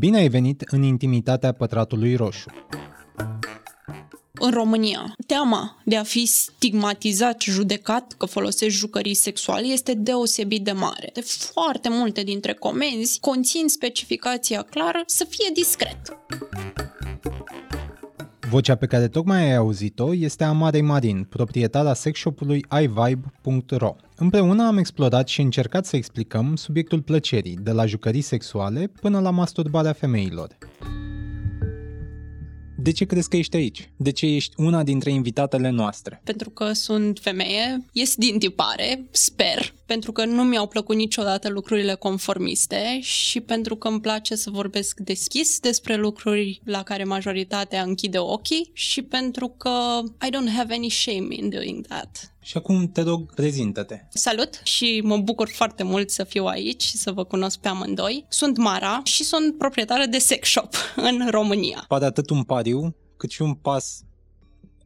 Bine ai venit în intimitatea pătratului roșu. În România, teama de a fi stigmatizat, judecat că folosești jucării sexuale este deosebit de mare. De foarte multe dintre comenzi conțin specificația clară să fie discret. Vocea pe care tocmai ai auzit-o este a Marei Marin, proprietara sexshop-ului ivibe.ro. Împreună am explorat și încercat să explicăm subiectul plăcerii, de la jucării sexuale până la masturbarea femeilor. De ce crezi că ești aici? De ce ești una dintre invitatele noastre? Pentru că sunt femeie, ies din tipare, sper, pentru că nu mi-au plăcut niciodată lucrurile conformiste și pentru că îmi place să vorbesc deschis despre lucruri la care majoritatea închide ochii și pentru că I don't have any shame in doing that. Și acum te rog, prezintă-te. Salut și mă bucur foarte mult să fiu aici și să vă cunosc pe amândoi. Sunt Mara și sunt proprietară de sex shop în România. Pare atât un pariu cât și un pas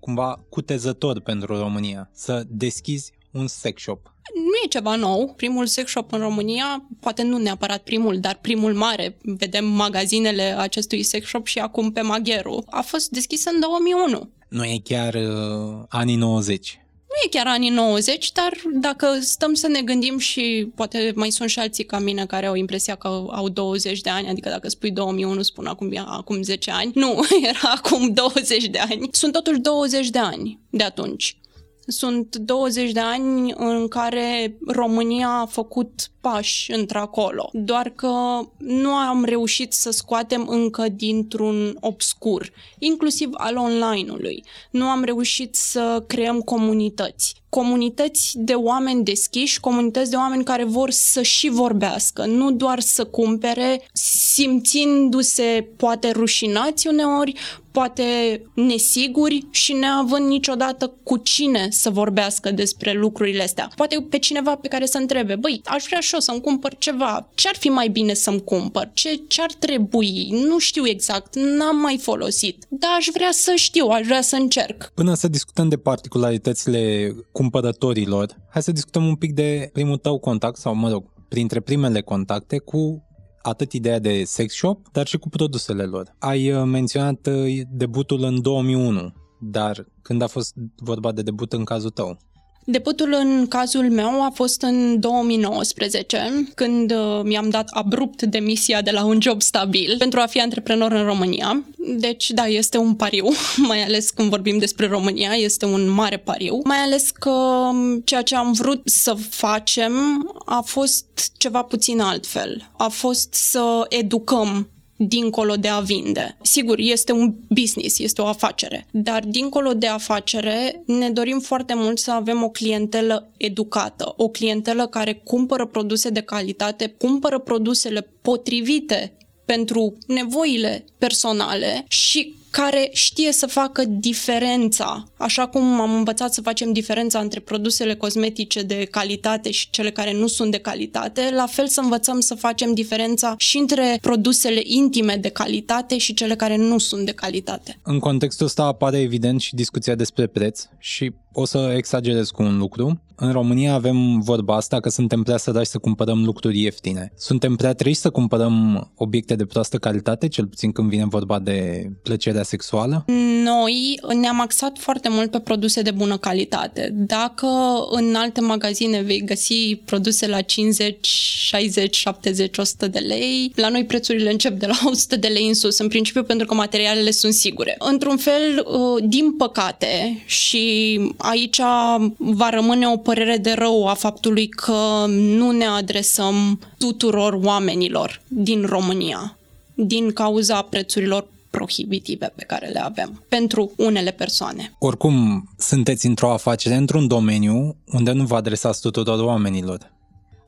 cumva cutezător pentru România. Să deschizi un sex shop. Nu e ceva nou. Primul sex shop în România, poate nu neapărat primul, dar primul mare. Vedem magazinele acestui sex shop și acum pe Magheru. A fost deschis în 2001. Nu e chiar uh, anii 90 nu e chiar anii 90, dar dacă stăm să ne gândim și poate mai sunt și alții ca mine care au impresia că au 20 de ani, adică dacă spui 2001, spun acum, acum 10 ani. Nu, era acum 20 de ani. Sunt totuși 20 de ani de atunci. Sunt 20 de ani în care România a făcut pași într-acolo, doar că nu am reușit să scoatem încă dintr-un obscur, inclusiv al online-ului. Nu am reușit să creăm comunități comunități de oameni deschiși, comunități de oameni care vor să și vorbească, nu doar să cumpere, simțindu-se poate rușinați uneori, poate nesiguri și neavând niciodată cu cine să vorbească despre lucrurile astea. Poate pe cineva pe care să întrebe, băi, aș vrea și eu să-mi cumpăr ceva, ce ar fi mai bine să-mi cumpăr, ce, ce ar trebui, nu știu exact, n-am mai folosit, dar aș vrea să știu, aș vrea să încerc. Până să discutăm de particularitățile cumpărătorilor, hai să discutăm un pic de primul tău contact, sau mă rog, printre primele contacte cu atât ideea de sex shop, dar și cu produsele lor. Ai uh, menționat uh, debutul în 2001, dar când a fost vorba de debut în cazul tău? Debutul în cazul meu a fost în 2019, când uh, mi-am dat abrupt demisia de la un job stabil pentru a fi antreprenor în România. Deci, da, este un pariu, mai ales când vorbim despre România, este un mare pariu, mai ales că um, ceea ce am vrut să facem a fost ceva puțin altfel. A fost să educăm dincolo de a vinde. Sigur, este un business, este o afacere, dar dincolo de afacere ne dorim foarte mult să avem o clientelă educată, o clientelă care cumpără produse de calitate, cumpără produsele potrivite pentru nevoile personale și care știe să facă diferența, așa cum am învățat să facem diferența între produsele cosmetice de calitate și cele care nu sunt de calitate, la fel să învățăm să facem diferența și între produsele intime de calitate și cele care nu sunt de calitate. În contextul ăsta apare evident și discuția despre preț și o să exagerez cu un lucru. În România avem vorba asta că suntem prea sărași să cumpărăm lucruri ieftine. Suntem prea triști să cumpărăm obiecte de proastă calitate, cel puțin când vine vorba de plăcerea sexuală? Noi ne-am axat foarte mult pe produse de bună calitate. Dacă în alte magazine vei găsi produse la 50, 60, 70, 100 de lei, la noi prețurile încep de la 100 de lei în sus, în principiu pentru că materialele sunt sigure. Într-un fel, uh, din păcate, și aici va rămâne o părere de rău a faptului că nu ne adresăm tuturor oamenilor din România din cauza prețurilor prohibitive pe care le avem pentru unele persoane. Oricum, sunteți într-o afacere, într-un domeniu unde nu vă adresați tuturor oamenilor.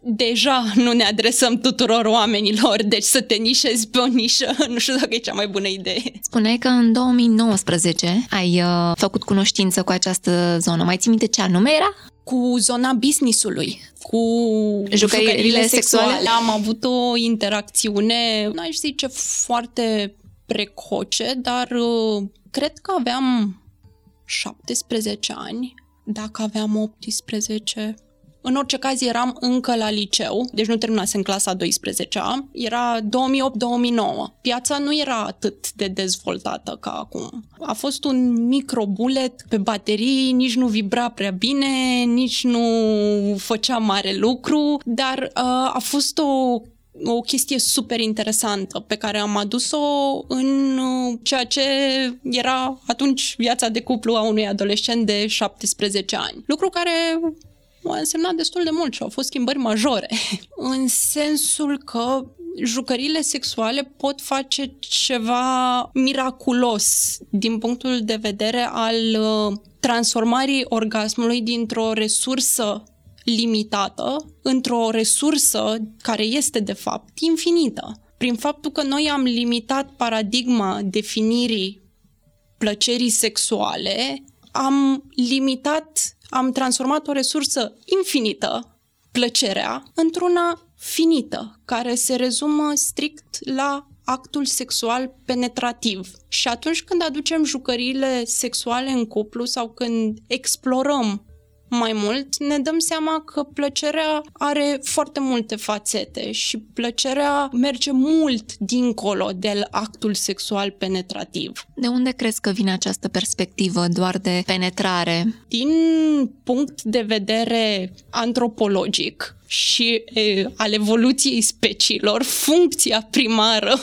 Deja nu ne adresăm tuturor oamenilor, deci să te nișezi pe o nișă, nu știu dacă e cea mai bună idee. Spuneai că în 2019 ai uh, făcut cunoștință cu această zonă. Mai ții minte ce anume era? Cu zona businessului, cu jucările, jucările sexuale. sexuale. Am avut o interacțiune, n-aș zice foarte precoce, dar uh, cred că aveam 17 ani, dacă aveam 18, În orice caz eram încă la liceu, deci nu terminasem clasa 12-a, era 2008-2009. Piața nu era atât de dezvoltată ca acum. A fost un microbulet pe baterii, nici nu vibra prea bine, nici nu făcea mare lucru, dar uh, a fost o o chestie super interesantă pe care am adus-o în uh, ceea ce era atunci viața de cuplu a unui adolescent de 17 ani. Lucru care a însemnat destul de mult și au fost schimbări majore. în sensul că jucăriile sexuale pot face ceva miraculos din punctul de vedere al uh, transformării orgasmului dintr-o resursă limitată într-o resursă care este, de fapt, infinită. Prin faptul că noi am limitat paradigma definirii plăcerii sexuale, am limitat, am transformat o resursă infinită, plăcerea, într-una finită, care se rezumă strict la actul sexual penetrativ. Și atunci când aducem jucăriile sexuale în cuplu sau când explorăm mai mult, ne dăm seama că plăcerea are foarte multe fațete și plăcerea merge mult dincolo de actul sexual penetrativ. De unde crezi că vine această perspectivă doar de penetrare? Din punct de vedere antropologic, și e, al evoluției speciilor, funcția primară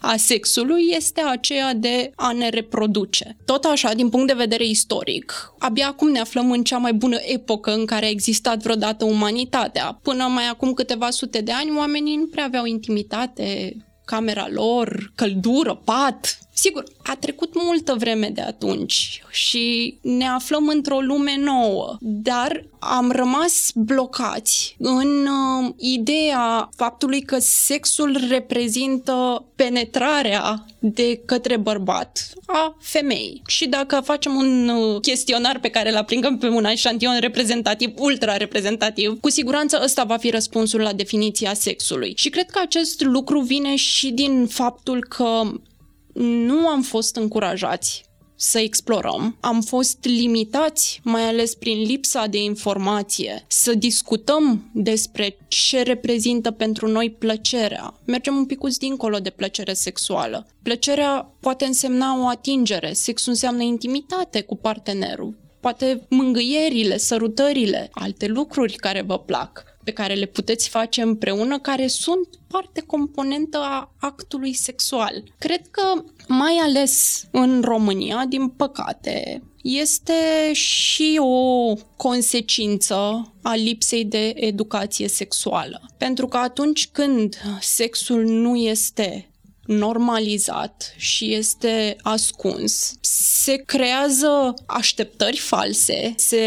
a sexului este aceea de a ne reproduce. Tot așa, din punct de vedere istoric, abia acum ne aflăm în cea mai bună epocă în care a existat vreodată umanitatea. Până mai acum câteva sute de ani, oamenii nu prea aveau intimitate, camera lor, căldură, pat, Sigur, a trecut multă vreme de atunci și ne aflăm într-o lume nouă, dar am rămas blocați în uh, ideea faptului că sexul reprezintă penetrarea de către bărbat a femeii. Și dacă facem un uh, chestionar pe care îl aplicăm pe un eșantion reprezentativ, ultra-reprezentativ, cu siguranță ăsta va fi răspunsul la definiția sexului. Și cred că acest lucru vine și din faptul că nu am fost încurajați să explorăm. Am fost limitați, mai ales prin lipsa de informație, să discutăm despre ce reprezintă pentru noi plăcerea. Mergem un pic dincolo de plăcere sexuală. Plăcerea poate însemna o atingere, sexul înseamnă intimitate cu partenerul, poate mângâierile, sărutările, alte lucruri care vă plac pe care le puteți face împreună, care sunt parte componentă a actului sexual. Cred că, mai ales în România, din păcate, este și o consecință a lipsei de educație sexuală. Pentru că atunci când sexul nu este normalizat și este ascuns. Se creează așteptări false, se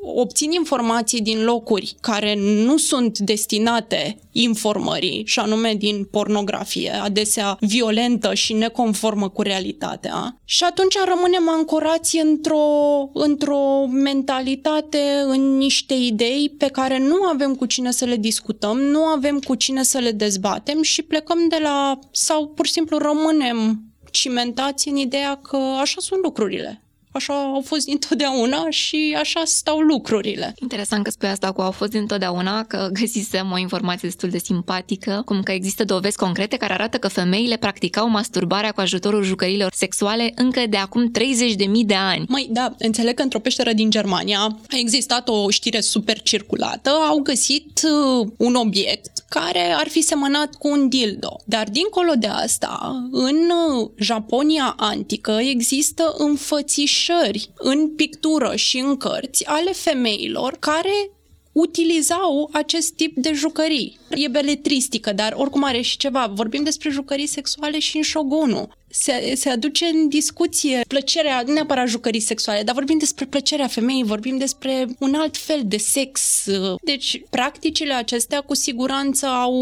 obțin informații din locuri care nu sunt destinate informării, și anume din pornografie, adesea violentă și neconformă cu realitatea. Și atunci rămânem ancorați într-o, într-o mentalitate, în niște idei pe care nu avem cu cine să le discutăm, nu avem cu cine să le dezbatem și plecăm de la, sau pur și simplu rămânem cimentați în ideea că așa sunt lucrurile. Așa au fost dintotdeauna și așa stau lucrurile. Interesant că spui asta cu au fost dintotdeauna, că găsisem o informație destul de simpatică, cum că există dovezi concrete care arată că femeile practicau masturbarea cu ajutorul jucărilor sexuale încă de acum 30.000 de ani. Măi, da, înțeleg că într-o peșteră din Germania a existat o știre super circulată, au găsit uh, un obiect care ar fi semănat cu un dildo. Dar dincolo de asta, în uh, Japonia antică există înfățiș înfățișări în pictură și în cărți ale femeilor care utilizau acest tip de jucării. E beletristică, dar oricum are și ceva. Vorbim despre jucării sexuale și în Shogunul se, se aduce în discuție plăcerea, nu neapărat jucării sexuale, dar vorbim despre plăcerea femeii, vorbim despre un alt fel de sex. Deci, practicile acestea cu siguranță au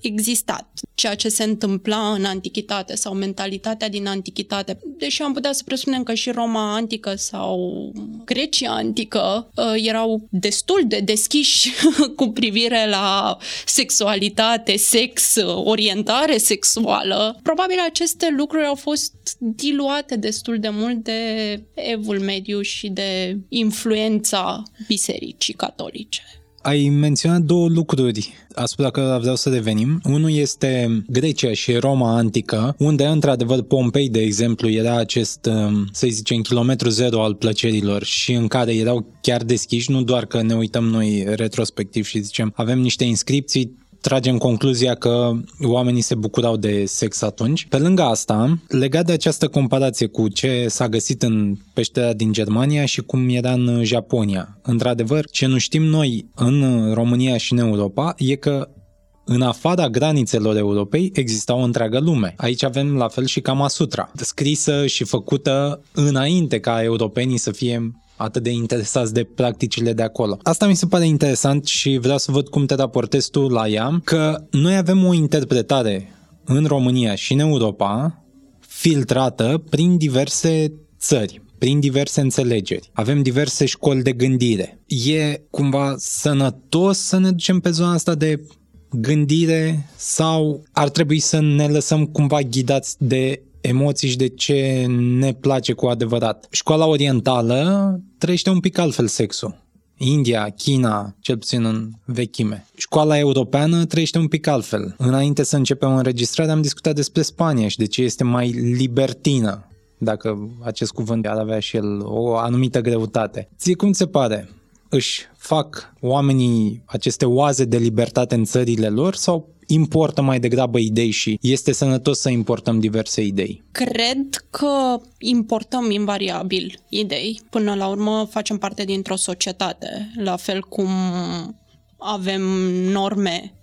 existat. Ceea ce se întâmpla în antichitate sau mentalitatea din antichitate. Deși am putea să presupunem că și Roma antică sau Grecia antică uh, erau destul de deschiși cu privire la sexualitate, sex, orientare sexuală. Probabil aceste lucruri au fost diluate destul de mult de evul mediu și de influența bisericii catolice. ai menționat două lucruri asupra care vreau să revenim. Unul este Grecia și Roma antică, unde într-adevăr Pompei, de exemplu, era acest, um, să zicem, kilometru zero al plăcerilor și în care erau chiar deschiși, nu doar că ne uităm noi retrospectiv și zicem avem niște inscripții, tragem concluzia că oamenii se bucurau de sex atunci. Pe lângă asta, legat de această comparație cu ce s-a găsit în peștera din Germania și cum era în Japonia, într-adevăr, ce nu știm noi în România și în Europa e că în afara granițelor Europei exista o întreagă lume. Aici avem la fel și Kama Sutra, scrisă și făcută înainte ca europenii să fie atât de interesați de practicile de acolo. Asta mi se pare interesant și vreau să văd cum te raportezi tu la ea, că noi avem o interpretare în România și în Europa filtrată prin diverse țări prin diverse înțelegeri. Avem diverse școli de gândire. E cumva sănătos să ne ducem pe zona asta de gândire sau ar trebui să ne lăsăm cumva ghidați de emoții și de ce ne place cu adevărat. Școala orientală trăiește un pic altfel sexul. India, China, cel puțin în vechime. Școala europeană trăiește un pic altfel. Înainte să începem înregistrarea am discutat despre Spania și de ce este mai libertină, dacă acest cuvânt ar avea și el o anumită greutate. Ție cum ți se pare? Își fac oamenii aceste oaze de libertate în țările lor sau importă mai degrabă idei și este sănătos să importăm diverse idei? Cred că importăm invariabil idei. Până la urmă facem parte dintr-o societate, la fel cum avem norme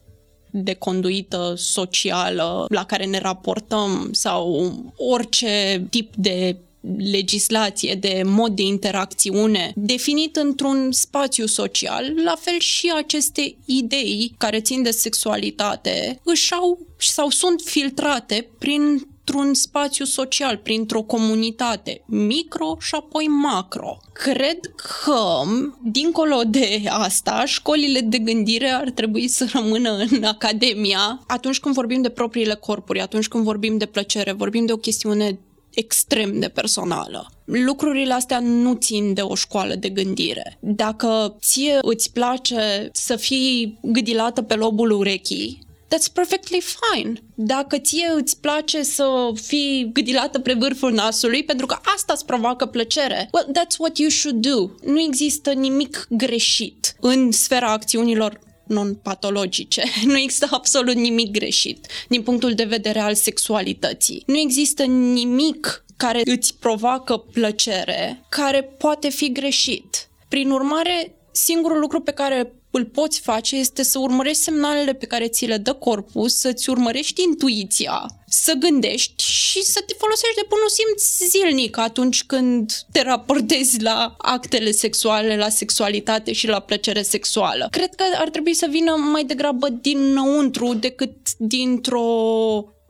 de conduită socială la care ne raportăm sau orice tip de legislație, de mod de interacțiune definit într-un spațiu social, la fel și aceste idei care țin de sexualitate își au sau sunt filtrate prin într-un spațiu social, printr-o comunitate, micro și apoi macro. Cred că, dincolo de asta, școlile de gândire ar trebui să rămână în academia atunci când vorbim de propriile corpuri, atunci când vorbim de plăcere, vorbim de o chestiune extrem de personală. Lucrurile astea nu țin de o școală de gândire. Dacă ție îți place să fii gâdilată pe lobul urechii, that's perfectly fine. Dacă ție îți place să fii gâdilată pe vârful nasului, pentru că asta îți provoacă plăcere, well, that's what you should do. Nu există nimic greșit în sfera acțiunilor non-patologice. Nu există absolut nimic greșit din punctul de vedere al sexualității. Nu există nimic care îți provoacă plăcere care poate fi greșit. Prin urmare, singurul lucru pe care îl poți face este să urmărești semnalele pe care ți le dă corpul, să-ți urmărești intuiția, să gândești și să te folosești de bunul simț zilnic atunci când te raportezi la actele sexuale, la sexualitate și la plăcere sexuală. Cred că ar trebui să vină mai degrabă dinăuntru decât dintr-o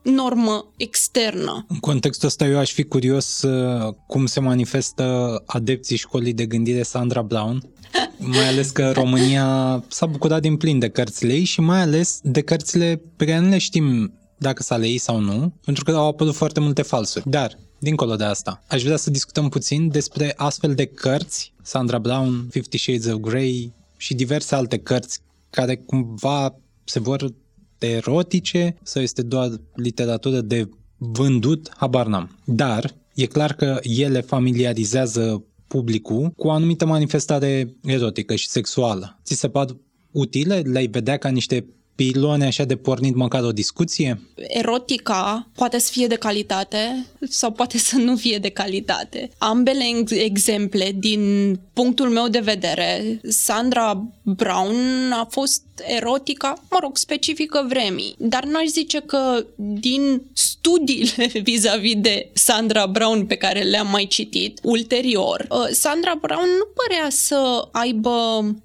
normă externă. În contextul ăsta eu aș fi curios uh, cum se manifestă adepții școlii de gândire Sandra Brown mai ales că România s-a bucurat din plin de cărțile ei și mai ales de cărțile pe care nu le știm dacă s-a lei sau nu, pentru că au apărut foarte multe falsuri. Dar, dincolo de asta, aș vrea să discutăm puțin despre astfel de cărți, Sandra Brown, Fifty Shades of Grey și diverse alte cărți care cumva se vor de erotice sau este doar literatură de vândut, habar n-am. Dar e clar că ele familiarizează publicul cu o anumită manifestare erotică și sexuală. Ți se par utile? Le-ai vedea ca niște pilone așa de pornit măcar o discuție? Erotica poate să fie de calitate sau poate să nu fie de calitate. Ambele exemple, din punctul meu de vedere, Sandra Brown a fost erotica, mă rog, specifică vremii, dar n-aș zice că din studiile vis-a-vis de Sandra Brown pe care le-am mai citit ulterior, uh, Sandra Brown nu părea să aibă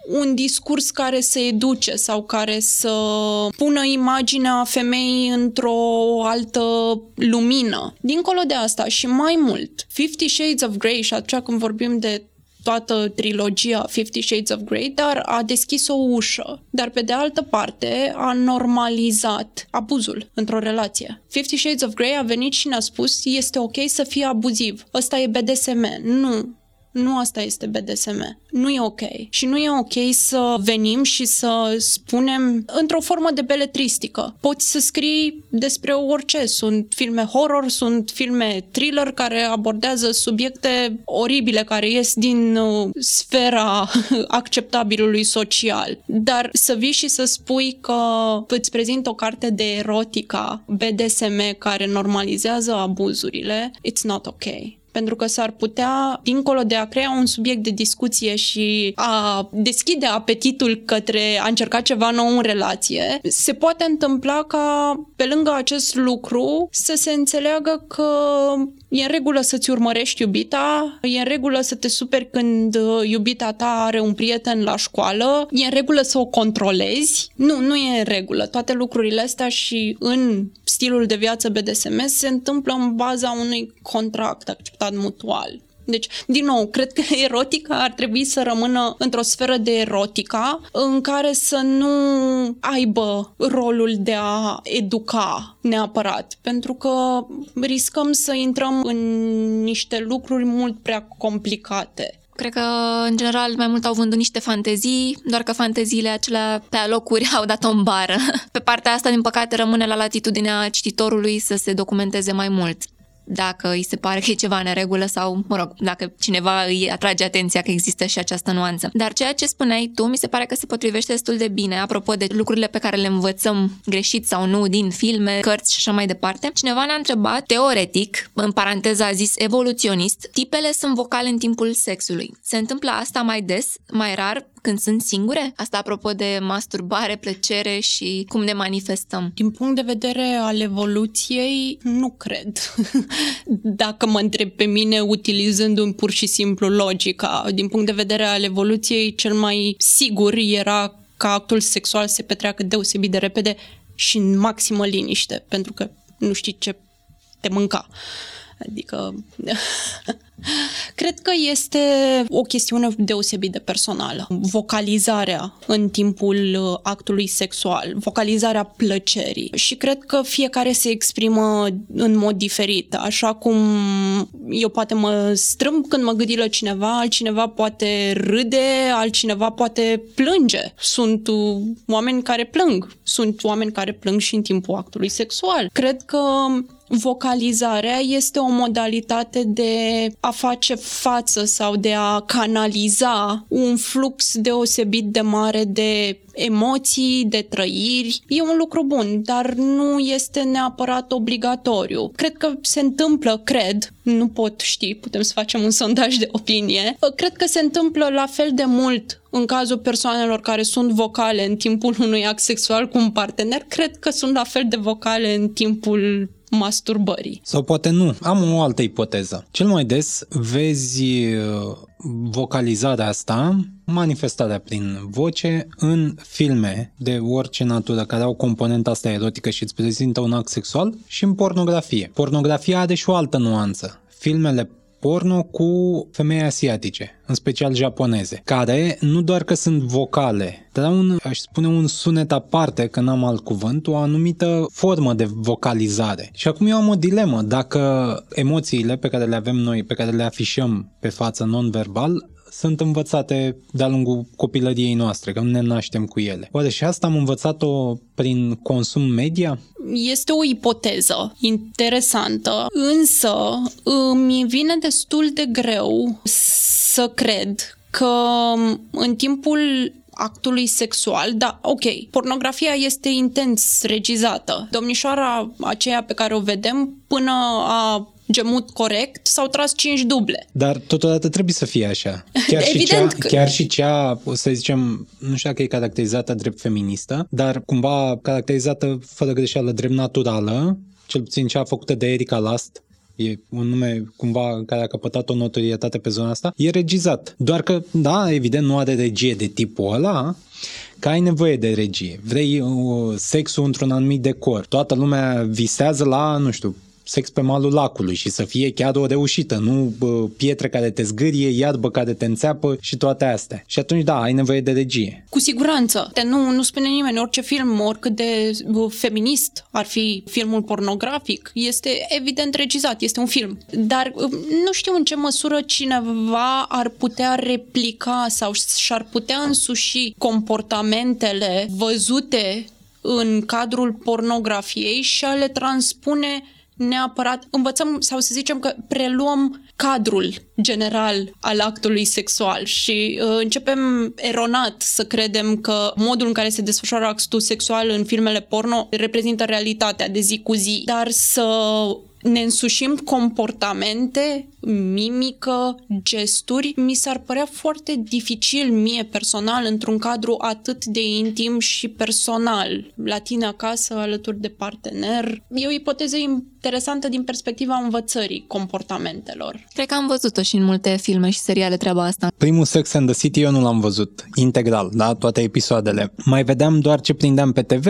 un discurs care să educe sau care să pună imaginea femeii într-o altă lumină. Dincolo de asta și mai mult, Fifty Shades of Grey și atunci când vorbim de toată trilogia Fifty Shades of Grey, dar a deschis o ușă. Dar pe de altă parte a normalizat abuzul într-o relație. Fifty Shades of Grey a venit și ne-a spus este ok să fie abuziv. Ăsta e BDSM. Nu. Nu asta este BDSM. Nu e ok. Și nu e ok să venim și să spunem într-o formă de beletristică. Poți să scrii despre orice. Sunt filme horror, sunt filme thriller care abordează subiecte oribile care ies din uh, sfera acceptabilului social. Dar să vii și să spui că îți prezint o carte de erotica BDSM care normalizează abuzurile, it's not ok pentru că s-ar putea, dincolo de a crea un subiect de discuție și a deschide apetitul către a încerca ceva nou în relație, se poate întâmpla ca, pe lângă acest lucru, să se înțeleagă că e în regulă să-ți urmărești iubita, e în regulă să te superi când iubita ta are un prieten la școală, e în regulă să o controlezi. Nu, nu e în regulă. Toate lucrurile astea și în stilul de viață BDSM se întâmplă în baza unui contract acceptat stat mutual. Deci, din nou, cred că erotica ar trebui să rămână într-o sferă de erotica în care să nu aibă rolul de a educa neapărat, pentru că riscăm să intrăm în niște lucruri mult prea complicate. Cred că, în general, mai mult au vândut niște fantezii, doar că fanteziile acelea pe alocuri au dat o bară. Pe partea asta, din păcate, rămâne la latitudinea cititorului să se documenteze mai mult dacă îi se pare că e ceva în regulă sau, mă rog, dacă cineva îi atrage atenția că există și această nuanță. Dar ceea ce spuneai tu mi se pare că se potrivește destul de bine, apropo de lucrurile pe care le învățăm greșit sau nu din filme, cărți și așa mai departe. Cineva ne-a întrebat, teoretic, în paranteza a zis evoluționist, tipele sunt vocale în timpul sexului. Se întâmplă asta mai des, mai rar, când sunt singure? Asta apropo de masturbare, plăcere și cum ne manifestăm. Din punct de vedere al evoluției, nu cred. Dacă mă întreb pe mine utilizând un pur și simplu logica, din punct de vedere al evoluției, cel mai sigur era ca actul sexual se petreacă deosebit de repede și în maximă liniște, pentru că nu știi ce te mânca. Adică Cred că este o chestiune deosebit de personală. Vocalizarea în timpul uh, actului sexual, vocalizarea plăcerii. Și cred că fiecare se exprimă în mod diferit. Așa cum eu poate mă strâmb când mă gâdilă cineva, altcineva poate râde, altcineva poate plânge. Sunt uh, oameni care plâng. Sunt oameni care plâng și în timpul actului sexual. Cred că vocalizarea este o modalitate de a face față sau de a canaliza un flux deosebit de mare de emoții, de trăiri. E un lucru bun, dar nu este neapărat obligatoriu. Cred că se întâmplă, cred, nu pot ști, putem să facem un sondaj de opinie, cred că se întâmplă la fel de mult în cazul persoanelor care sunt vocale în timpul unui act sexual cu un partener, cred că sunt la fel de vocale în timpul masturbării. Sau poate nu. Am o altă ipoteză. Cel mai des vezi uh, vocalizarea asta, manifestarea prin voce, în filme de orice natură care au componenta asta erotică și îți prezintă un act sexual și în pornografie. Pornografia are și o altă nuanță. Filmele porno cu femei asiatice, în special japoneze, care nu doar că sunt vocale, dar au un, aș spune, un sunet aparte, că n-am alt cuvânt, o anumită formă de vocalizare. Și acum eu am o dilemă, dacă emoțiile pe care le avem noi, pe care le afișăm pe față non-verbal, sunt învățate de-a lungul copilăriei noastre, că nu ne naștem cu ele. Oare și asta am învățat-o prin consum media? Este o ipoteză interesantă, însă îmi vine destul de greu să cred că în timpul actului sexual, da, ok, pornografia este intens regizată. Domnișoara aceea pe care o vedem până a gemut corect, s-au tras 5 duble. Dar totodată trebuie să fie așa. Chiar, și cea, că... chiar și cea, să zicem, nu știu dacă e caracterizată drept feministă, dar cumva caracterizată fără greșeală drept naturală, cel puțin cea făcută de Erika Last, e un nume cumva care a căpătat o notorietate pe zona asta, e regizat. Doar că, da, evident, nu are regie de tipul ăla, că ai nevoie de regie. Vrei uh, sexul într-un anumit decor. Toată lumea visează la, nu știu, sex pe malul lacului și să fie chiar o reușită, nu bă, pietre care te zgârie, iarbă care te înțeapă și toate astea. Și atunci, da, ai nevoie de regie. Cu siguranță. De nu, nu spune nimeni, orice film, oricât de bă, feminist ar fi filmul pornografic, este evident regizat, este un film. Dar bă, nu știu în ce măsură cineva ar putea replica sau și-ar putea însuși comportamentele văzute în cadrul pornografiei și a le transpune neapărat, învățăm sau să zicem că preluăm cadrul general al actului sexual și uh, începem eronat să credem că modul în care se desfășoară actul sexual în filmele porno reprezintă realitatea de zi cu zi, dar să ne însușim comportamente, mimică, gesturi, mi s-ar părea foarte dificil mie personal într-un cadru atât de intim și personal. La tine acasă, alături de partener. E o ipoteză interesantă din perspectiva învățării comportamentelor. Cred că am văzut-o și în multe filme și seriale treaba asta. Primul Sex and the City eu nu l-am văzut integral, da, toate episoadele. Mai vedeam doar ce prindeam pe TV,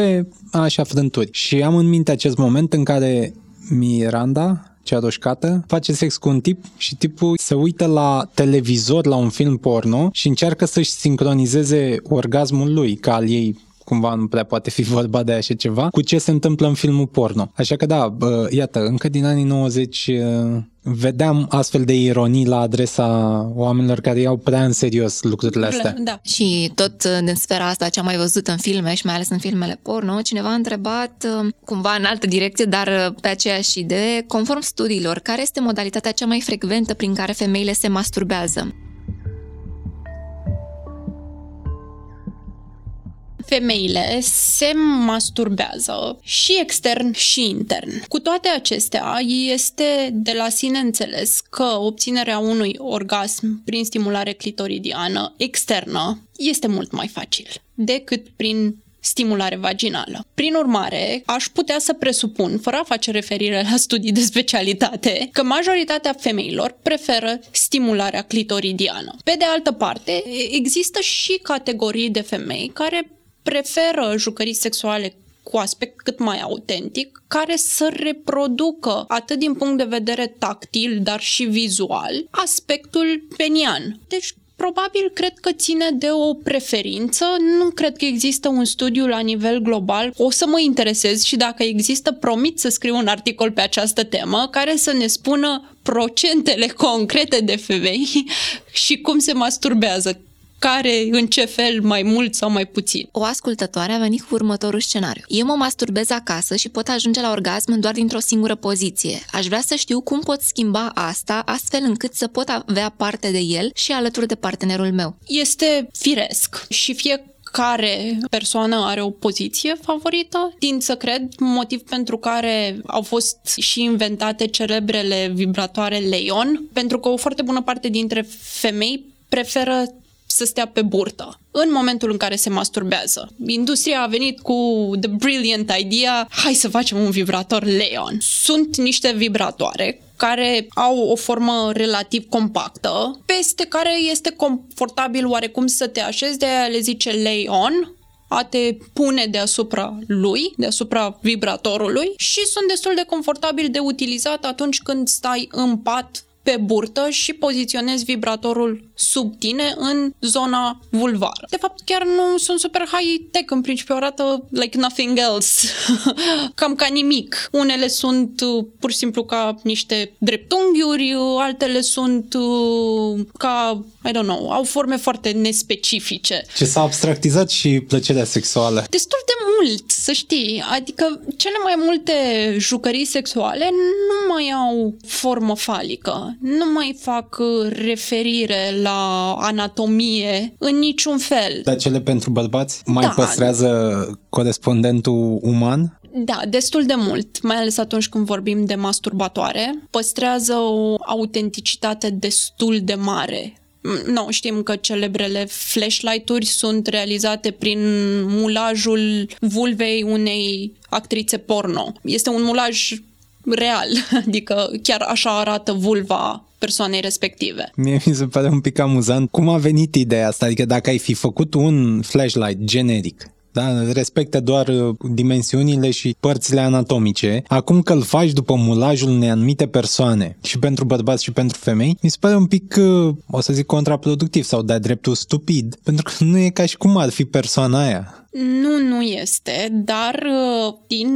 așa frânturi. Și am în minte acest moment în care Miranda, cea roșcată, face sex cu un tip și tipul se uită la televizor la un film porno și încearcă să-și sincronizeze orgasmul lui, ca al ei cumva nu prea poate fi vorba de așa ceva, cu ce se întâmplă în filmul porno. Așa că da, bă, iată, încă din anii 90 vedeam astfel de ironii la adresa oamenilor care iau prea în serios lucrurile astea. Da. Și tot în sfera asta ce am mai văzut în filme și mai ales în filmele porno, cineva a întrebat cumva în altă direcție, dar pe aceeași idee, conform studiilor, care este modalitatea cea mai frecventă prin care femeile se masturbează? Femeile se masturbează și extern și intern. Cu toate acestea, este de la sine înțeles că obținerea unui orgasm prin stimulare clitoridiană externă este mult mai facil decât prin stimulare vaginală. Prin urmare, aș putea să presupun, fără a face referire la studii de specialitate, că majoritatea femeilor preferă stimularea clitoridiană. Pe de altă parte, există și categorii de femei care preferă jucării sexuale cu aspect cât mai autentic, care să reproducă, atât din punct de vedere tactil, dar și vizual, aspectul penian. Deci, probabil cred că ține de o preferință. Nu cred că există un studiu la nivel global. O să mă interesez și dacă există, promit să scriu un articol pe această temă care să ne spună procentele concrete de femei și cum se masturbează care, în ce fel, mai mult sau mai puțin. O ascultătoare a venit cu următorul scenariu. Eu mă masturbez acasă și pot ajunge la orgasm doar dintr-o singură poziție. Aș vrea să știu cum pot schimba asta astfel încât să pot avea parte de el și alături de partenerul meu. Este firesc și fie care persoană are o poziție favorită. Tind să cred, motiv pentru care au fost și inventate celebrele vibratoare Leon, pentru că o foarte bună parte dintre femei preferă să stea pe burtă în momentul în care se masturbează. Industria a venit cu the brilliant idea, hai să facem un vibrator Leon. Sunt niște vibratoare care au o formă relativ compactă, peste care este confortabil oarecum să te așezi, de aia le zice Leon, a te pune deasupra lui, deasupra vibratorului și sunt destul de confortabil de utilizat atunci când stai în pat pe burtă și poziționezi vibratorul sub tine în zona vulvară. De fapt, chiar nu sunt super high-tech, în principiu arată like nothing else, cam ca nimic. Unele sunt uh, pur și simplu ca niște dreptunghiuri, uh, altele sunt uh, ca, I don't know, au forme foarte nespecifice. Ce s-a abstractizat și plăcerea sexuală. Destul de mult, să știi. Adică cele mai multe jucării sexuale nu mai au formă falică, nu mai fac referire la la anatomie în niciun fel. Dar cele pentru bărbați mai da. păstrează corespondentul uman? Da, destul de mult, mai ales atunci când vorbim de masturbatoare. Păstrează o autenticitate destul de mare nu, no, știm că celebrele flashlight-uri sunt realizate prin mulajul vulvei unei actrițe porno. Este un mulaj real, adică chiar așa arată vulva persoanei respective. Mie mi se pare un pic amuzant cum a venit ideea asta, adică dacă ai fi făcut un flashlight generic, da? respectă doar uh, dimensiunile și părțile anatomice. Acum că îl faci după mulajul unei anumite persoane și pentru bărbați și pentru femei, mi se pare un pic, uh, o să zic, contraproductiv sau de-a dreptul stupid, pentru că nu e ca și cum ar fi persoana aia. Nu, nu este, dar uh, din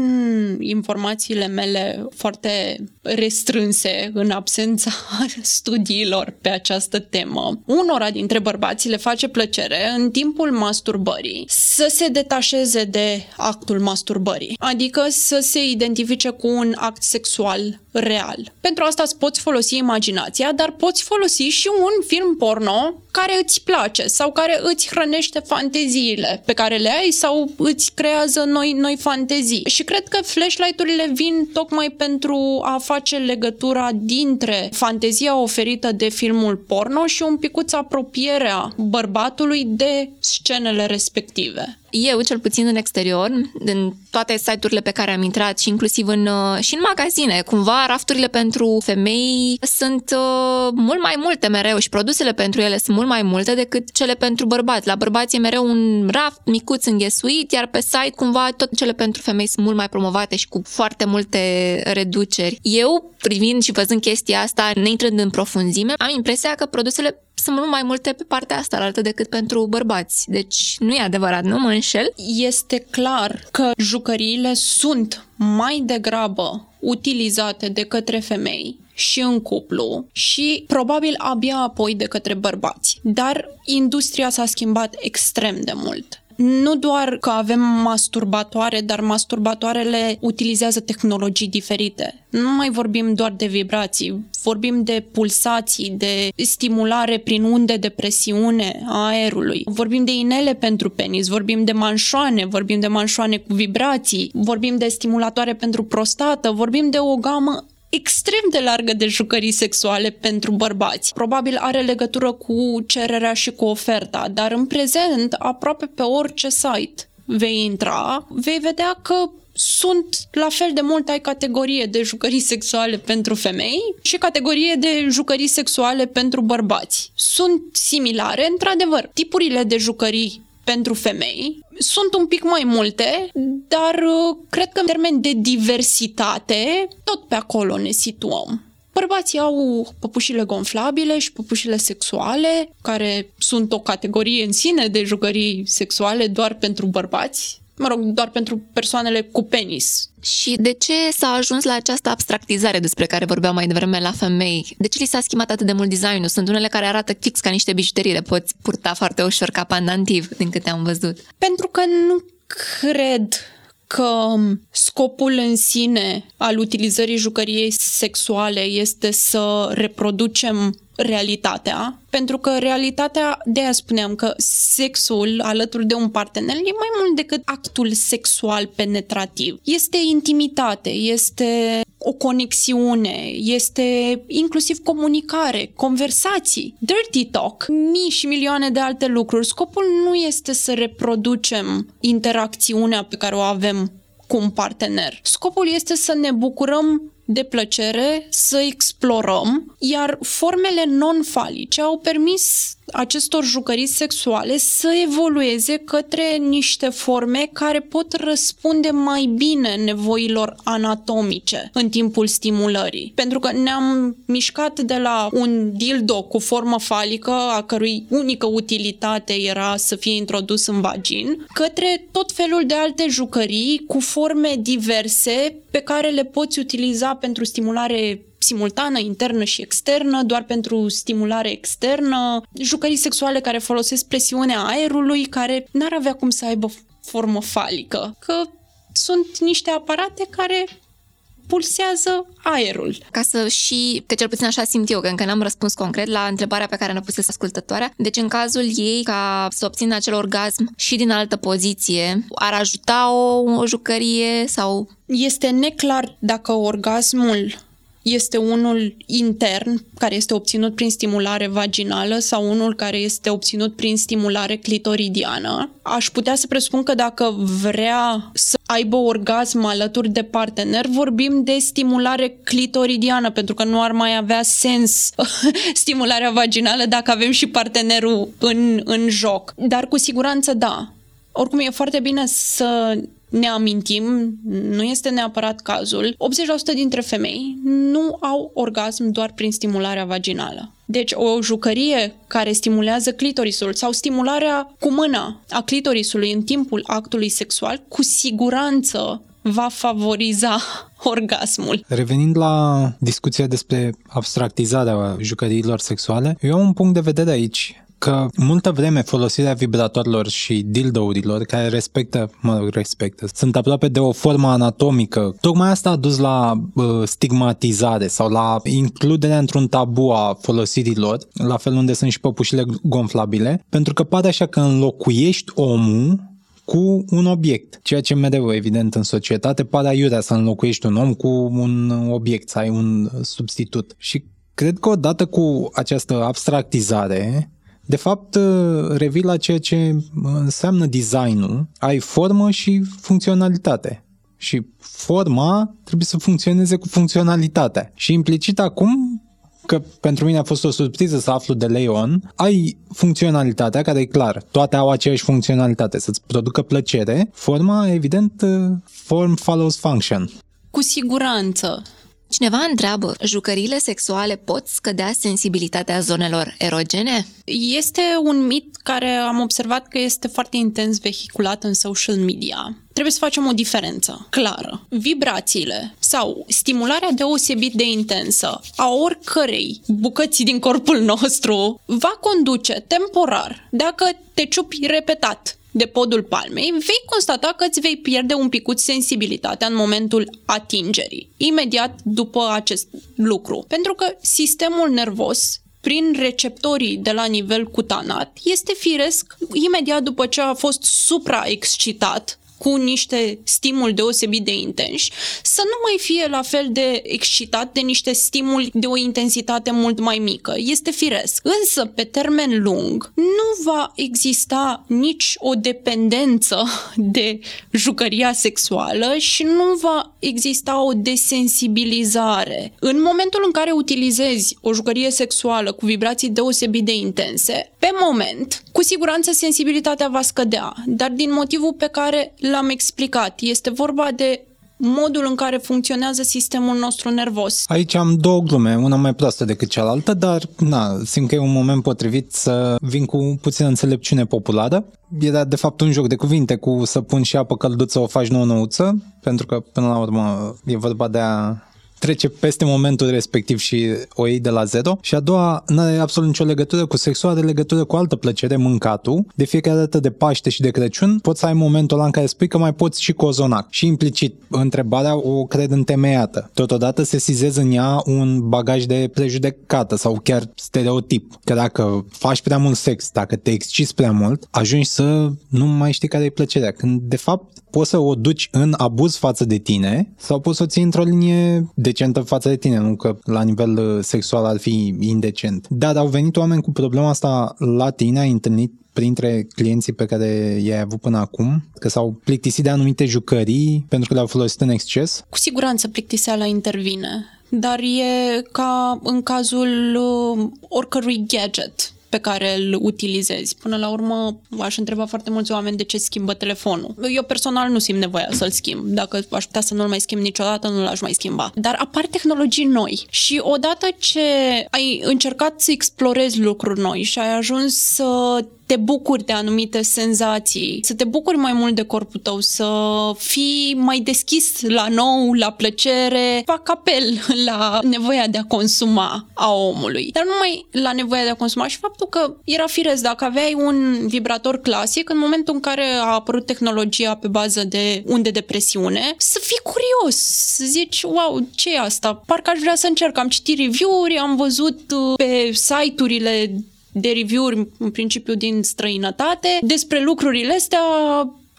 informațiile mele foarte restrânse în absența studiilor pe această temă, unora dintre bărbați le face plăcere în timpul masturbării să se detașeze de actul masturbării, adică să se identifice cu un act sexual real. Pentru asta îți poți folosi imaginația, dar poți folosi și un film porno care îți place sau care îți hrănește fanteziile pe care le ai sau îți creează noi, noi fantezii. Și cred că flashlight-urile vin tocmai pentru a face legătura dintre fantezia oferită de filmul porno și un picuț apropierea bărbatului de scenele respective eu, cel puțin în exterior, în toate site-urile pe care am intrat și inclusiv în, uh, și în magazine, cumva rafturile pentru femei sunt uh, mult mai multe mereu și produsele pentru ele sunt mult mai multe decât cele pentru bărbați. La bărbați e mereu un raft micuț înghesuit, iar pe site cumva tot cele pentru femei sunt mult mai promovate și cu foarte multe reduceri. Eu, privind și văzând chestia asta, neintrând în profunzime, am impresia că produsele sunt mult mai multe pe partea asta altă decât pentru bărbați. Deci nu e adevărat, nu mă înșel? Este clar că jucăriile sunt mai degrabă utilizate de către femei și în cuplu și probabil abia apoi de către bărbați. Dar industria s-a schimbat extrem de mult. Nu doar că avem masturbatoare, dar masturbatoarele utilizează tehnologii diferite. Nu mai vorbim doar de vibrații, vorbim de pulsații, de stimulare prin unde de presiune a aerului. Vorbim de inele pentru penis, vorbim de manșoane, vorbim de manșoane cu vibrații, vorbim de stimulatoare pentru prostată, vorbim de o gamă extrem de largă de jucării sexuale pentru bărbați. Probabil are legătură cu cererea și cu oferta, dar în prezent, aproape pe orice site vei intra, vei vedea că sunt la fel de mult ai categorie de jucării sexuale pentru femei și categorie de jucării sexuale pentru bărbați. Sunt similare, într-adevăr. Tipurile de jucării pentru femei sunt un pic mai multe, dar uh, cred că în termen de diversitate, tot pe acolo ne situăm. Bărbații au păpușile gonflabile și păpușile sexuale, care sunt o categorie în sine de jucării sexuale doar pentru bărbați, mă rog, doar pentru persoanele cu penis. Și de ce s-a ajuns la această abstractizare despre care vorbeam mai devreme la femei? De ce li s-a schimbat atât de mult designul? Sunt unele care arată fix ca niște bijuterii, le poți purta foarte ușor ca pandantiv, din câte am văzut. Pentru că nu cred că scopul în sine al utilizării jucăriei sexuale este să reproducem realitatea, pentru că realitatea, de aia spuneam că sexul alături de un partener e mai mult decât actul sexual penetrativ. Este intimitate, este o conexiune, este inclusiv comunicare, conversații, dirty talk, mii și milioane de alte lucruri. Scopul nu este să reproducem interacțiunea pe care o avem cu un partener. Scopul este să ne bucurăm de plăcere să explorăm, iar formele non-falice au permis acestor jucării sexuale să evolueze către niște forme care pot răspunde mai bine nevoilor anatomice în timpul stimulării. Pentru că ne-am mișcat de la un dildo cu formă falică, a cărui unică utilitate era să fie introdus în vagin, către tot felul de alte jucării cu forme diverse pe care le poți utiliza pentru stimulare simultană, internă și externă, doar pentru stimulare externă, jucării sexuale care folosesc presiunea aerului, care n-ar avea cum să aibă formă falică, că sunt niște aparate care pulsează aerul. Ca să și, că cel puțin așa simt eu, că încă n-am răspuns concret la întrebarea pe care ne pusese ascultătoarea. Deci în cazul ei, ca să obțină acel orgasm și din altă poziție, ar ajuta o, o jucărie sau... Este neclar dacă orgasmul este unul intern, care este obținut prin stimulare vaginală sau unul care este obținut prin stimulare clitoridiană. Aș putea să presupun că dacă vrea să aibă orgasm alături de partener, vorbim de stimulare clitoridiană, pentru că nu ar mai avea sens stimularea vaginală dacă avem și partenerul în, în joc. Dar cu siguranță da oricum e foarte bine să ne amintim, nu este neapărat cazul, 80% dintre femei nu au orgasm doar prin stimularea vaginală. Deci o jucărie care stimulează clitorisul sau stimularea cu mâna a clitorisului în timpul actului sexual, cu siguranță va favoriza orgasmul. Revenind la discuția despre abstractizarea jucăriilor sexuale, eu am un punct de vedere aici că multă vreme folosirea vibratorilor și dildourilor care respectă, mă rog, respectă, sunt aproape de o formă anatomică. Tocmai asta a dus la uh, stigmatizare sau la includerea într-un tabu a folosirilor, la fel unde sunt și păpușile gonflabile, pentru că pare așa că înlocuiești omul cu un obiect, ceea ce mereu, evident, în societate pare aiurea să înlocuiești un om cu un obiect, să ai un substitut. Și cred că odată cu această abstractizare, de fapt, revii la ceea ce înseamnă designul. Ai formă și funcționalitate. Și forma trebuie să funcționeze cu funcționalitatea. Și implicit acum că pentru mine a fost o surpriză să aflu de Leon, ai funcționalitatea care e clar, toate au aceeași funcționalitate, să-ți producă plăcere, forma, evident, form follows function. Cu siguranță. Cineva întreabă, jucăriile sexuale pot scădea sensibilitatea zonelor erogene? Este un mit care am observat că este foarte intens vehiculat în social media. Trebuie să facem o diferență clară. Vibrațiile sau stimularea deosebit de intensă a oricărei bucăți din corpul nostru va conduce temporar, dacă te ciupi repetat de podul palmei, vei constata că îți vei pierde un picut sensibilitatea în momentul atingerii, imediat după acest lucru. Pentru că sistemul nervos prin receptorii de la nivel cutanat, este firesc imediat după ce a fost supraexcitat cu niște stimuli deosebit de intensi, să nu mai fie la fel de excitat de niște stimuli de o intensitate mult mai mică. Este firesc. Însă, pe termen lung, nu va exista nici o dependență de jucăria sexuală și nu va exista o desensibilizare. În momentul în care utilizezi o jucărie sexuală cu vibrații deosebit de intense, pe moment, cu siguranță sensibilitatea va scădea, dar din motivul pe care l-am explicat. Este vorba de modul în care funcționează sistemul nostru nervos. Aici am două glume, una mai proastă decât cealaltă, dar na, simt că e un moment potrivit să vin cu puțină înțelepciune populară. Era de fapt un joc de cuvinte cu să pun și apă călduță o faci nouă nouță, pentru că până la urmă e vorba de a trece peste momentul respectiv și o iei de la zero. Și a doua nu are absolut nicio legătură cu sexul, are legătură cu altă plăcere, mâncatul. De fiecare dată de Paște și de Crăciun poți să ai momentul ăla în care spui că mai poți și cozonac. Și implicit întrebarea o cred întemeiată. Totodată se sizez în ea un bagaj de prejudecată sau chiar stereotip. Că dacă faci prea mult sex, dacă te exciți prea mult, ajungi să nu mai știi care e plăcerea. Când de fapt poți să o duci în abuz față de tine sau poți să o ții într-o linie decentă față de tine, nu că la nivel uh, sexual ar fi indecent. Dar au venit oameni cu problema asta la tine, ai întâlnit printre clienții pe care i-ai avut până acum, că s-au plictisit de anumite jucării pentru că le-au folosit în exces? Cu siguranță plictiseala intervine, dar e ca în cazul uh, oricărui gadget pe care îl utilizezi. Până la urmă, aș întreba foarte mulți oameni de ce schimbă telefonul. Eu personal nu simt nevoia să-l schimb. Dacă aș putea să nu-l mai schimb niciodată, nu l-aș mai schimba. Dar apar tehnologii noi și odată ce ai încercat să explorezi lucruri noi și ai ajuns să te bucuri de anumite senzații, să te bucuri mai mult de corpul tău, să fii mai deschis la nou, la plăcere, fac apel la nevoia de a consuma a omului. Dar numai la nevoia de a consuma și faptul că era firesc dacă aveai un vibrator clasic, în momentul în care a apărut tehnologia pe bază de unde de presiune, să fii curios, să zici, wow, ce e asta? Parcă aș vrea să încerc. Am citit review-uri, am văzut uh, pe site-urile de review-uri, în principiu din străinătate, despre lucrurile astea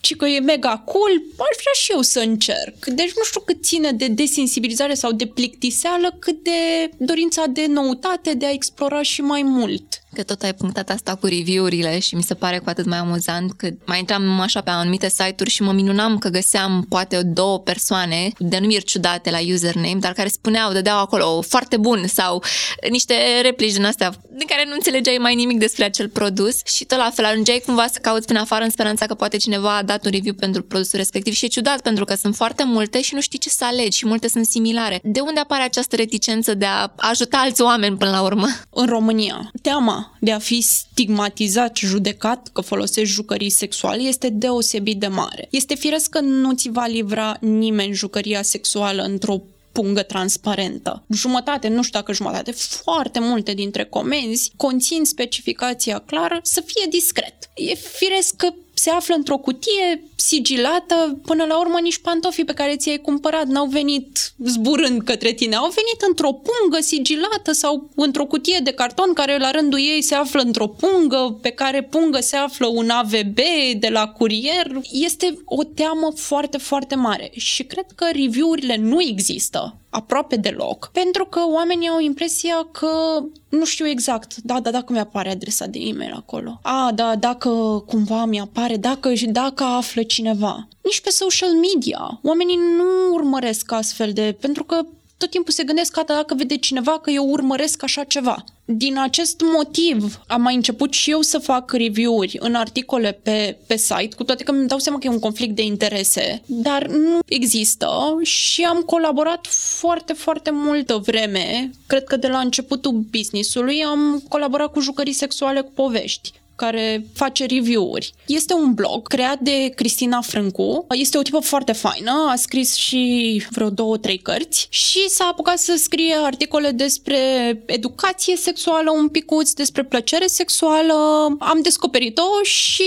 și că e mega cool, aș vrea și eu să încerc. Deci nu știu cât ține de desensibilizare sau de plictiseală, cât de dorința de noutate, de a explora și mai mult. Că tot ai punctat asta cu review-urile și mi se pare cu atât mai amuzant că mai intram așa pe anumite site-uri și mă minunam că găseam poate două persoane denumiri ciudate la username, dar care spuneau, dădeau acolo foarte bun sau niște replici din astea din care nu înțelegeai mai nimic despre acel produs și tot la fel ajungeai cumva să cauți prin afară în speranța că poate cineva a dat un review pentru produsul respectiv și e ciudat pentru că sunt foarte multe și nu știi ce să alegi și multe sunt similare. De unde apare această reticență de a ajuta alți oameni până la urmă? În România, teama de a fi stigmatizat, judecat că folosești jucării sexuale este deosebit de mare. Este firesc că nu ți va livra nimeni jucăria sexuală într-o pungă transparentă. Jumătate, nu știu dacă jumătate, foarte multe dintre comenzi conțin specificația clară să fie discret. E firesc că se află într-o cutie sigilată, până la urmă nici pantofii pe care ți-ai cumpărat n-au venit zburând către tine, au venit într-o pungă sigilată sau într-o cutie de carton care la rândul ei se află într-o pungă, pe care pungă se află un AVB de la curier. Este o teamă foarte, foarte mare și cred că review-urile nu există aproape deloc, pentru că oamenii au impresia că nu știu exact, da, da, dacă mi-apare adresa de e-mail acolo. A, da, dacă cumva mi-apare, dacă și dacă află cineva. Nici pe social media. Oamenii nu urmăresc astfel de... pentru că tot timpul se gândesc că dacă vede cineva că eu urmăresc așa ceva. Din acest motiv am mai început și eu să fac review-uri în articole pe, pe site, cu toate că îmi dau seama că e un conflict de interese, dar nu există și am colaborat foarte, foarte multă vreme, cred că de la începutul business-ului am colaborat cu jucării sexuale cu povești care face review-uri. Este un blog creat de Cristina Frâncu. Este o tipă foarte faină, a scris și vreo două, trei cărți și s-a apucat să scrie articole despre educație sexuală un picuț, despre plăcere sexuală. Am descoperit-o și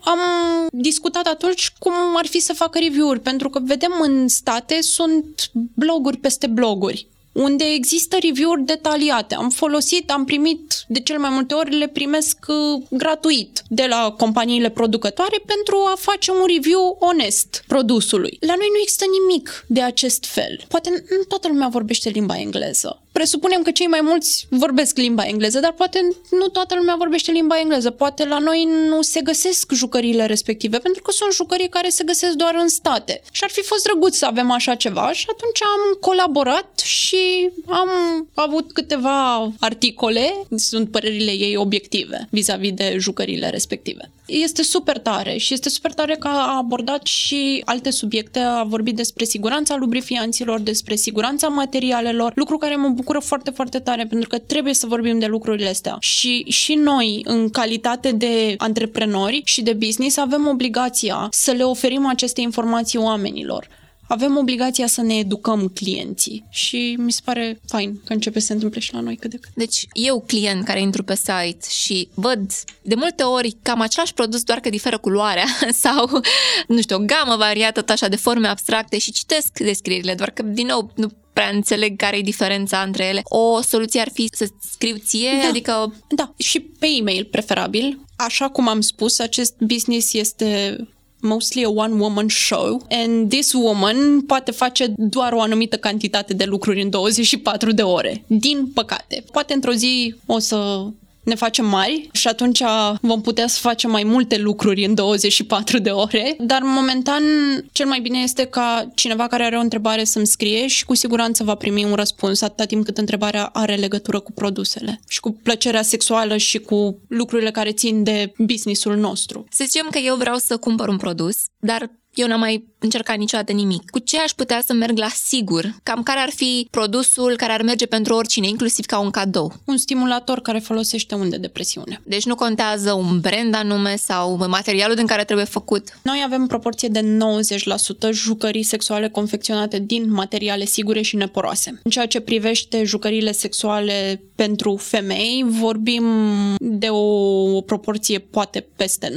am discutat atunci cum ar fi să facă review-uri, pentru că vedem în state sunt bloguri peste bloguri unde există review-uri detaliate. Am folosit, am primit, de cel mai multe ori le primesc uh, gratuit de la companiile producătoare pentru a face un review onest produsului. La noi nu există nimic de acest fel. Poate nu toată lumea vorbește limba engleză presupunem că cei mai mulți vorbesc limba engleză, dar poate nu toată lumea vorbește limba engleză. Poate la noi nu se găsesc jucăriile respective, pentru că sunt jucării care se găsesc doar în state. Și ar fi fost drăguț să avem așa ceva și atunci am colaborat și am avut câteva articole, sunt părerile ei obiective vis-a-vis de jucăriile respective. Este super tare și este super tare că a abordat și alte subiecte, a vorbit despre siguranța lubrifianților, despre siguranța materialelor, lucru care mă bucură foarte, foarte tare pentru că trebuie să vorbim de lucrurile astea. Și, și noi, în calitate de antreprenori și de business, avem obligația să le oferim aceste informații oamenilor avem obligația să ne educăm clienții și mi se pare fain că începe să se întâmple și la noi cât de cât. Deci eu, client care intru pe site și văd de multe ori cam același produs, doar că diferă culoarea sau, nu știu, o gamă variată așa de forme abstracte și citesc descrierile, doar că, din nou, nu prea înțeleg care e diferența între ele. O soluție ar fi să scriu ție, da. adică... Da, și pe e-mail preferabil. Așa cum am spus, acest business este mostly a one-woman show and this woman poate face doar o anumită cantitate de lucruri în 24 de ore. Din păcate. Poate într-o zi o să ne facem mari și atunci vom putea să facem mai multe lucruri în 24 de ore, dar momentan cel mai bine este ca cineva care are o întrebare să-mi scrie și cu siguranță va primi un răspuns atâta timp cât întrebarea are legătură cu produsele și cu plăcerea sexuală și cu lucrurile care țin de businessul nostru. Să zicem că eu vreau să cumpăr un produs, dar eu n-am mai încercat niciodată nimic. Cu ce aș putea să merg la sigur? Cam care ar fi produsul care ar merge pentru oricine, inclusiv ca un cadou? Un stimulator care folosește unde de presiune. Deci nu contează un brand anume sau materialul din care trebuie făcut? Noi avem proporție de 90% jucării sexuale confecționate din materiale sigure și neporoase. În ceea ce privește jucăriile sexuale pentru femei, vorbim de o proporție poate peste 90%.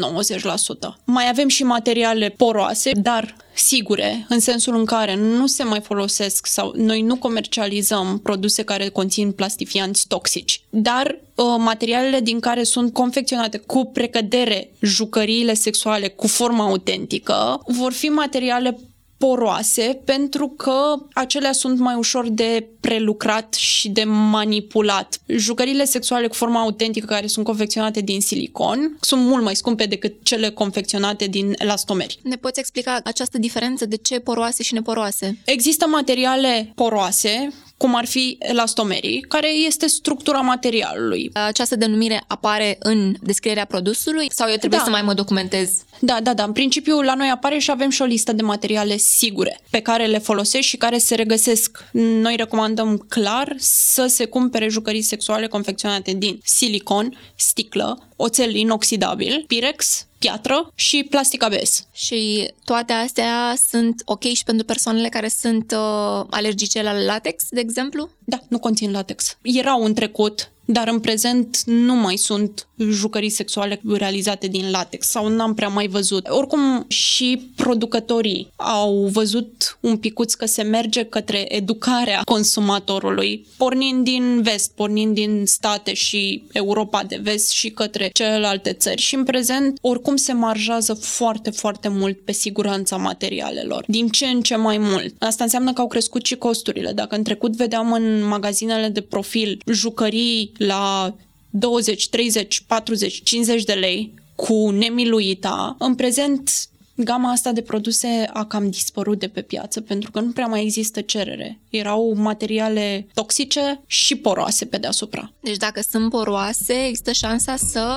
Mai avem și materiale poroase, dar sigure, în sensul în care nu se mai folosesc sau noi nu comercializăm produse care conțin plastifianți toxici, dar uh, materialele din care sunt confecționate cu precădere jucăriile sexuale cu formă autentică vor fi materiale poroase pentru că acelea sunt mai ușor de prelucrat și de manipulat. Jucăriile sexuale cu formă autentică care sunt confecționate din silicon sunt mult mai scumpe decât cele confecționate din elastomeri. Ne poți explica această diferență de ce poroase și neporoase? Există materiale poroase cum ar fi elastomerii, care este structura materialului. Această denumire apare în descrierea produsului sau eu trebuie da. să mai mă documentez? Da, da, da. În principiu, la noi apare și avem și o listă de materiale sigure pe care le folosești și care se regăsesc. Noi recomandăm clar să se cumpere jucării sexuale confecționate din silicon, sticlă, oțel inoxidabil, pirex, piatră și plastic ABS. Și toate astea sunt ok și pentru persoanele care sunt uh, alergice la latex, de exemplu? Da, nu conțin latex. Erau în trecut dar în prezent nu mai sunt jucării sexuale realizate din latex sau n-am prea mai văzut. Oricum și producătorii au văzut un picuț că se merge către educarea consumatorului, pornind din vest, pornind din state și Europa de vest și către celelalte țări. Și în prezent oricum se marjează foarte, foarte mult pe siguranța materialelor, din ce în ce mai mult. Asta înseamnă că au crescut și costurile. Dacă în trecut vedeam în magazinele de profil jucării la 20, 30, 40, 50 de lei cu nemiluita, în prezent gama asta de produse a cam dispărut de pe piață pentru că nu prea mai există cerere. Erau materiale toxice și poroase pe deasupra. Deci dacă sunt poroase, există șansa să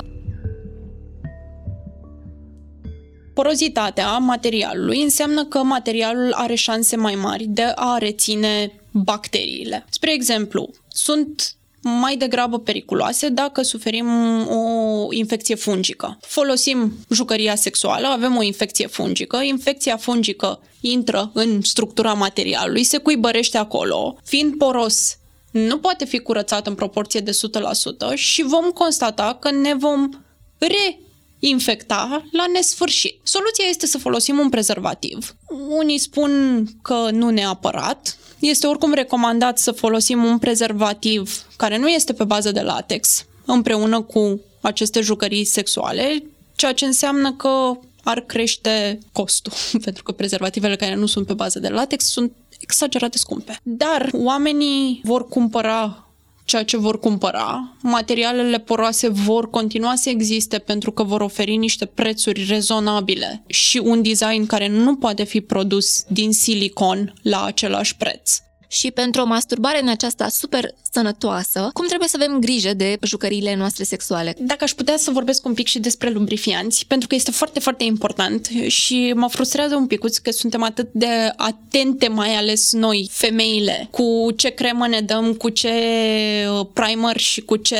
Porozitatea materialului înseamnă că materialul are șanse mai mari de a reține bacteriile. Spre exemplu, sunt mai degrabă periculoase dacă suferim o infecție fungică. Folosim jucăria sexuală, avem o infecție fungică, infecția fungică intră în structura materialului, se cuibărește acolo, fiind poros nu poate fi curățat în proporție de 100% și vom constata că ne vom re infecta la nesfârșit. Soluția este să folosim un prezervativ. Unii spun că nu neapărat, este oricum recomandat să folosim un prezervativ care nu este pe bază de latex, împreună cu aceste jucării sexuale, ceea ce înseamnă că ar crește costul, pentru că prezervativele care nu sunt pe bază de latex sunt exagerate scumpe. Dar oamenii vor cumpăra ceea ce vor cumpăra. Materialele poroase vor continua să existe pentru că vor oferi niște prețuri rezonabile și un design care nu poate fi produs din silicon la același preț și pentru o masturbare în aceasta super sănătoasă, cum trebuie să avem grijă de jucăriile noastre sexuale? Dacă aș putea să vorbesc un pic și despre lubrifianți, pentru că este foarte, foarte important și mă frustrează un pic că suntem atât de atente, mai ales noi, femeile, cu ce cremă ne dăm, cu ce uh, primer și cu ce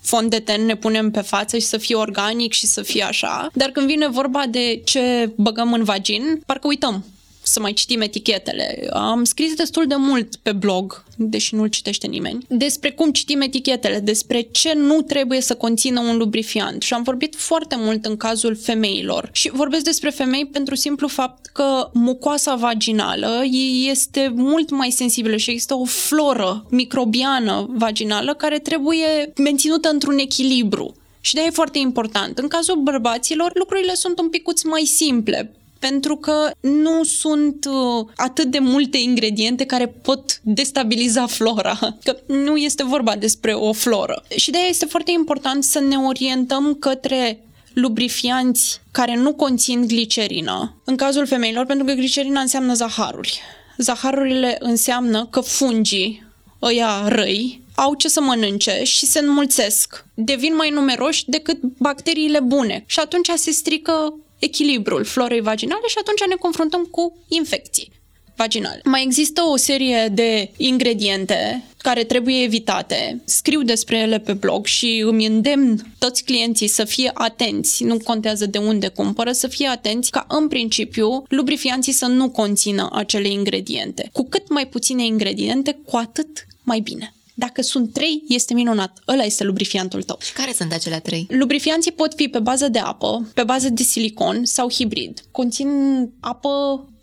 fond de ten ne punem pe față și să fie organic și să fie așa. Dar când vine vorba de ce băgăm în vagin, parcă uităm să mai citim etichetele. Am scris destul de mult pe blog, deși nu-l citește nimeni, despre cum citim etichetele, despre ce nu trebuie să conțină un lubrifiant. Și am vorbit foarte mult în cazul femeilor. Și vorbesc despre femei pentru simplu fapt că mucoasa vaginală este mult mai sensibilă și există o floră microbiană vaginală care trebuie menținută într-un echilibru. Și de e foarte important. În cazul bărbaților, lucrurile sunt un picuț mai simple pentru că nu sunt uh, atât de multe ingrediente care pot destabiliza flora, că nu este vorba despre o floră. Și de aia este foarte important să ne orientăm către lubrifianți care nu conțin glicerină. În cazul femeilor, pentru că glicerina înseamnă zaharuri. Zaharurile înseamnă că fungii, ăia răi, au ce să mănânce și se înmulțesc. Devin mai numeroși decât bacteriile bune și atunci se strică echilibrul florei vaginale și atunci ne confruntăm cu infecții vaginale. Mai există o serie de ingrediente care trebuie evitate. Scriu despre ele pe blog și îmi îndemn toți clienții să fie atenți, nu contează de unde cumpără, să fie atenți ca în principiu lubrifianții să nu conțină acele ingrediente. Cu cât mai puține ingrediente, cu atât mai bine. Dacă sunt trei, este minunat. Ăla este lubrifiantul tău. Și care sunt acelea trei? Lubrifianții pot fi pe bază de apă, pe bază de silicon sau hibrid. Conțin apă,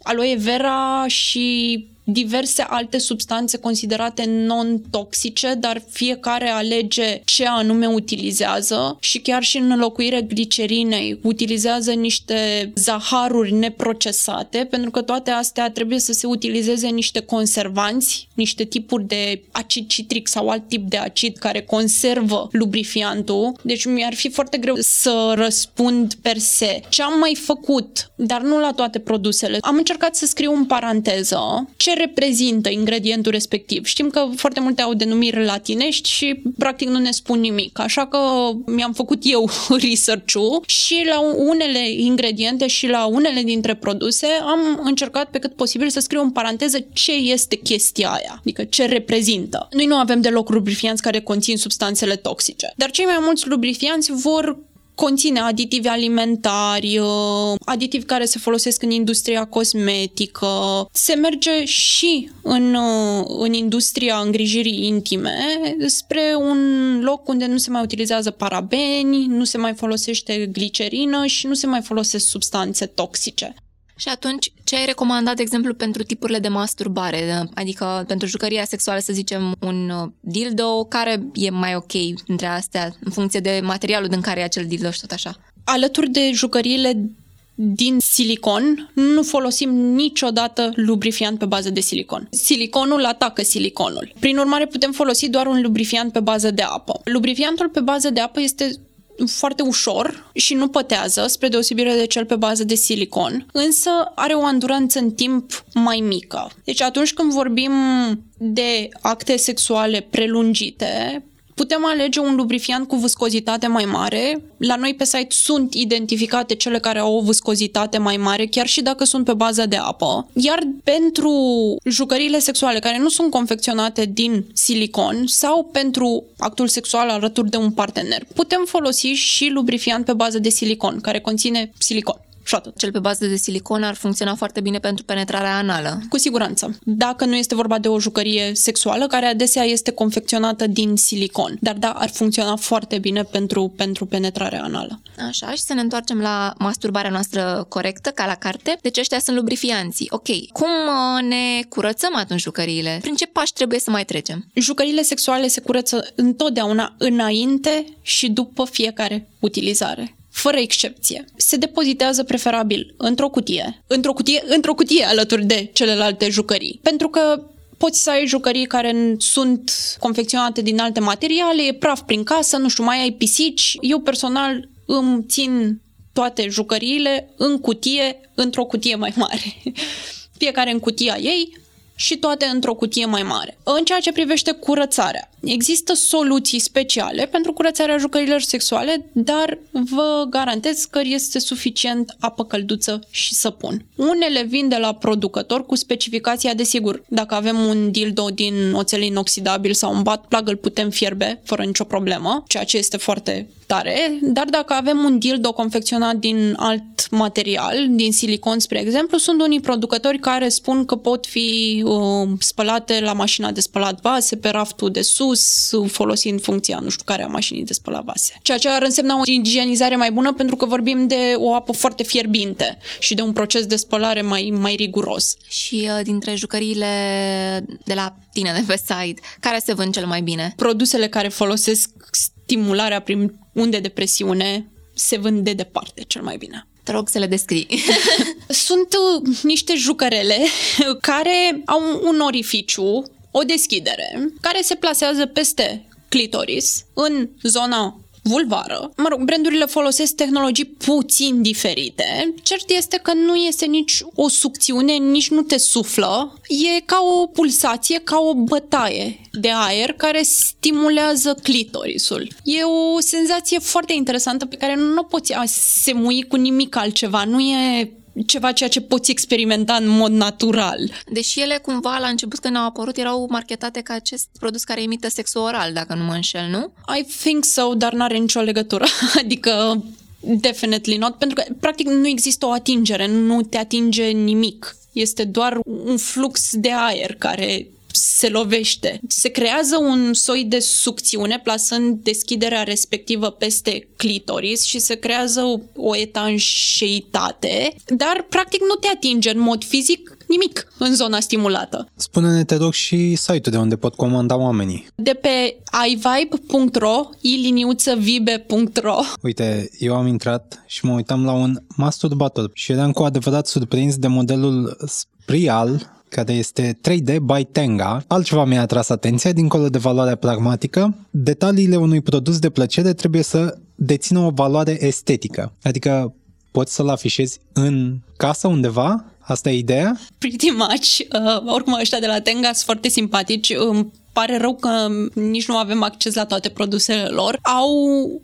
aloe vera și diverse alte substanțe considerate non-toxice, dar fiecare alege ce anume utilizează și chiar și în înlocuire glicerinei utilizează niște zaharuri neprocesate, pentru că toate astea trebuie să se utilizeze niște conservanți, niște tipuri de acid citric sau alt tip de acid care conservă lubrifiantul. Deci mi-ar fi foarte greu să răspund per se. Ce am mai făcut, dar nu la toate produsele, am încercat să scriu în paranteză ce reprezintă ingredientul respectiv. Știm că foarte multe au denumiri latinești și practic nu ne spun nimic. Așa că mi-am făcut eu research-ul și la unele ingrediente și la unele dintre produse am încercat pe cât posibil să scriu în paranteză ce este chestia aia, adică ce reprezintă. Noi nu avem deloc lubrifianți care conțin substanțele toxice, dar cei mai mulți lubrifianți vor conține aditivi alimentari, uh, aditivi care se folosesc în industria cosmetică. Se merge și în, uh, în industria îngrijirii intime spre un loc unde nu se mai utilizează parabeni, nu se mai folosește glicerină și nu se mai folosesc substanțe toxice. Și atunci, ce ai recomandat, de exemplu, pentru tipurile de masturbare? Adică, pentru jucăria sexuală, să zicem, un uh, dildo, care e mai ok între astea, în funcție de materialul din care e acel dildo și tot așa? Alături de jucăriile din silicon, nu folosim niciodată lubrifiant pe bază de silicon. Siliconul atacă siliconul. Prin urmare, putem folosi doar un lubrifiant pe bază de apă. Lubrifiantul pe bază de apă este foarte ușor și nu pătează, spre deosebire de cel pe bază de silicon, însă are o anduranță în timp mai mică. Deci atunci când vorbim de acte sexuale prelungite, Putem alege un lubrifiant cu viscozitate mai mare. La noi pe site sunt identificate cele care au o viscozitate mai mare, chiar și dacă sunt pe bază de apă. Iar pentru jucăriile sexuale care nu sunt confecționate din silicon sau pentru actul sexual alături de un partener, putem folosi și lubrifiant pe bază de silicon, care conține silicon și atât. Cel pe bază de silicon ar funcționa foarte bine pentru penetrarea anală. Cu siguranță. Dacă nu este vorba de o jucărie sexuală, care adesea este confecționată din silicon. Dar da, ar funcționa foarte bine pentru, pentru penetrarea anală. Așa, și să ne întoarcem la masturbarea noastră corectă, ca la carte. Deci ăștia sunt lubrifianții. Ok, cum uh, ne curățăm atunci jucăriile? Prin ce pași trebuie să mai trecem? Jucăriile sexuale se curăță întotdeauna înainte și după fiecare utilizare fără excepție. Se depozitează preferabil într-o cutie, într-o cutie, într-o cutie alături de celelalte jucării. Pentru că poți să ai jucării care sunt confecționate din alte materiale, e praf prin casă, nu știu, mai ai pisici. Eu personal îmi țin toate jucăriile în cutie, într-o cutie mai mare. Fiecare în cutia ei, și toate într-o cutie mai mare. În ceea ce privește curățarea, există soluții speciale pentru curățarea jucărilor sexuale, dar vă garantez că este suficient apă călduță și săpun. Unele vin de la producător cu specificația de sigur. Dacă avem un dildo din oțel inoxidabil sau un bat plug, îl putem fierbe fără nicio problemă, ceea ce este foarte tare, dar dacă avem un dildo confecționat din alt material, din silicon, spre exemplu, sunt unii producători care spun că pot fi uh, spălate la mașina de spălat vase, pe raftul de sus, folosind funcția nu știu care a mașinii de spălat vase. Ceea ce ar însemna o igienizare mai bună pentru că vorbim de o apă foarte fierbinte și de un proces de spălare mai, mai riguros. Și uh, dintre jucăriile de la tine de pe site, care se vând cel mai bine? Produsele care folosesc stimularea prin unde de presiune se vând de departe cel mai bine. Te rog să le descrii. Sunt uh, niște jucărele care au un orificiu, o deschidere, care se plasează peste clitoris, în zona vulvară. Mă rog, brandurile folosesc tehnologii puțin diferite. Cert este că nu este nici o sucțiune, nici nu te suflă. E ca o pulsație, ca o bătaie de aer care stimulează clitorisul. E o senzație foarte interesantă pe care nu o poți asemui cu nimic altceva. Nu e ceva ceea ce poți experimenta în mod natural. Deși ele cumva la început când au apărut erau marketate ca acest produs care imită sexul oral, dacă nu mă înșel, nu? I think so, dar n-are nicio legătură. adică Definitely not, pentru că practic nu există o atingere, nu te atinge nimic. Este doar un flux de aer care se lovește. Se creează un soi de sucțiune plasând deschiderea respectivă peste clitoris și se creează o, o etanșeitate, dar practic nu te atinge în mod fizic nimic în zona stimulată. Spune-ne, te rog, și site-ul de unde pot comanda oamenii. De pe ivibe.ro, iliniuțăvibe.ro Uite, eu am intrat și mă uitam la un masturbator și eram cu adevărat surprins de modelul Sprial, care este 3D by Tenga. Altceva mi-a atras atenția, dincolo de valoarea pragmatică, detaliile unui produs de plăcere trebuie să dețină o valoare estetică. Adică poți să-l afișezi în casă undeva, Asta e ideea? Pretty much. Uh, oricum, ăștia de la Tenga sunt foarte simpatici. Îmi pare rău că nici nu avem acces la toate produsele lor. Au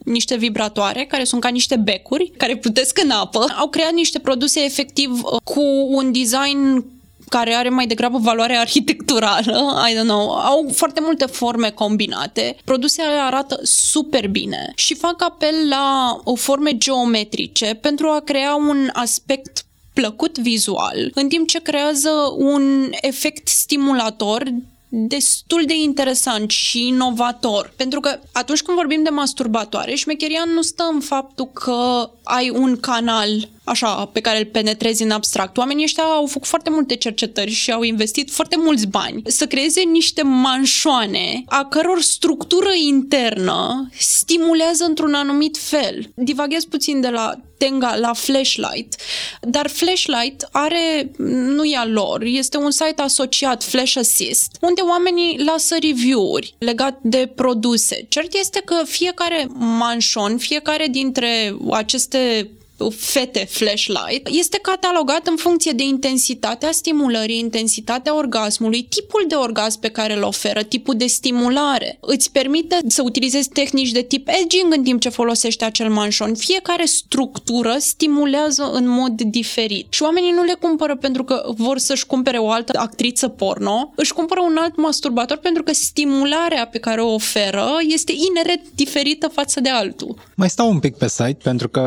niște vibratoare care sunt ca niște becuri care plutesc în apă. Au creat niște produse efectiv uh, cu un design care are mai degrabă valoare arhitecturală, I don't know, au foarte multe forme combinate, produsele arată super bine și fac apel la o forme geometrice pentru a crea un aspect plăcut vizual, în timp ce creează un efect stimulator destul de interesant și inovator. Pentru că atunci când vorbim de masturbatoare, șmecheria nu stă în faptul că ai un canal așa, pe care îl penetrezi în abstract. Oamenii ăștia au făcut foarte multe cercetări și au investit foarte mulți bani să creeze niște manșoane a căror structură internă stimulează într-un anumit fel. Divaghez puțin de la Tenga la Flashlight, dar Flashlight are, nu e a lor, este un site asociat Flash Assist, unde oamenii lasă review-uri legat de produse. Cert este că fiecare manșon, fiecare dintre aceste fete flashlight, este catalogat în funcție de intensitatea stimulării, intensitatea orgasmului, tipul de orgasm pe care îl oferă, tipul de stimulare. Îți permite să utilizezi tehnici de tip edging în timp ce folosești acel manșon. Fiecare structură stimulează în mod diferit. Și oamenii nu le cumpără pentru că vor să-și cumpere o altă actriță porno, își cumpără un alt masturbator pentru că stimularea pe care o oferă este ineret diferită față de altul. Mai stau un pic pe site pentru că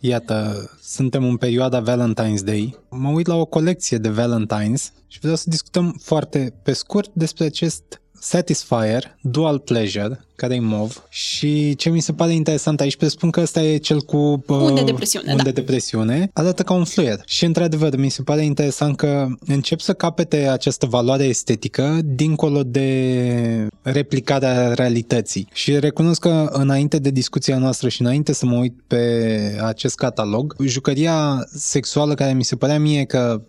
e iată, suntem în perioada Valentine's Day. Mă uit la o colecție de Valentines și vreau să discutăm foarte pe scurt despre acest Satisfyer Dual Pleasure, care e mov și ce mi se pare interesant aici, presupun că ăsta e cel cu uh, unde depresiune, unde da. depresiune, arată ca un fluier. Și într-adevăr, mi se pare interesant că încep să capete această valoare estetică dincolo de replicarea realității. Și recunosc că înainte de discuția noastră și înainte să mă uit pe acest catalog, jucăria sexuală care mi se părea mie că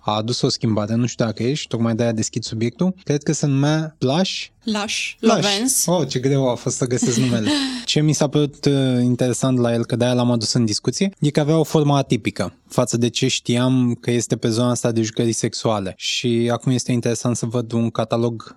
a adus o schimbare, nu știu dacă ești, tocmai de-aia deschid subiectul. Cred că se numea Blush. Lush, Lovens. Oh, ce greu a fost să găsesc numele. Ce mi s-a părut uh, interesant la el, că de-aia l-am adus în discuție, e că avea o formă atipică față de ce știam că este pe zona asta de jucării sexuale. Și acum este interesant să văd un catalog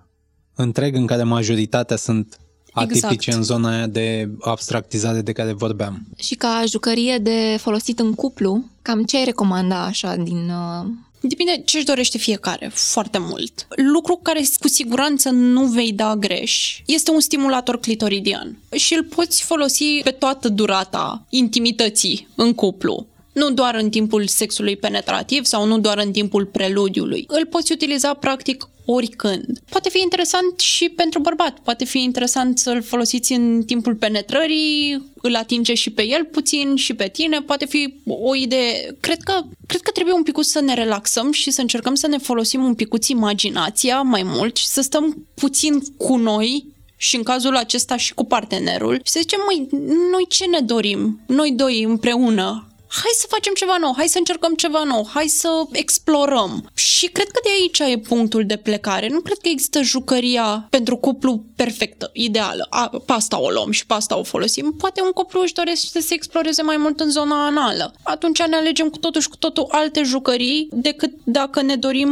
întreg în care majoritatea sunt atipice exact. în zona aia de abstractizare de care vorbeam. Și ca jucărie de folosit în cuplu, cam ce ai recomanda așa din uh, Depinde ce își dorește fiecare, foarte mult. Lucru care cu siguranță nu vei da greș este un stimulator clitoridian și îl poți folosi pe toată durata intimității în cuplu nu doar în timpul sexului penetrativ sau nu doar în timpul preludiului. Îl poți utiliza practic oricând. Poate fi interesant și pentru bărbat, poate fi interesant să-l folosiți în timpul penetrării, îl atinge și pe el puțin și pe tine, poate fi o idee. Cred că, cred că trebuie un pic să ne relaxăm și să încercăm să ne folosim un picuț imaginația mai mult și să stăm puțin cu noi și în cazul acesta și cu partenerul și să zicem, măi, noi ce ne dorim? Noi doi împreună hai să facem ceva nou, hai să încercăm ceva nou, hai să explorăm. Și cred că de aici e punctul de plecare. Nu cred că există jucăria pentru cuplu perfectă, ideală. A, pe asta o luăm și pe asta o folosim. Poate un cuplu își dorește să se exploreze mai mult în zona anală. Atunci ne alegem cu totul și cu totul alte jucării decât dacă ne dorim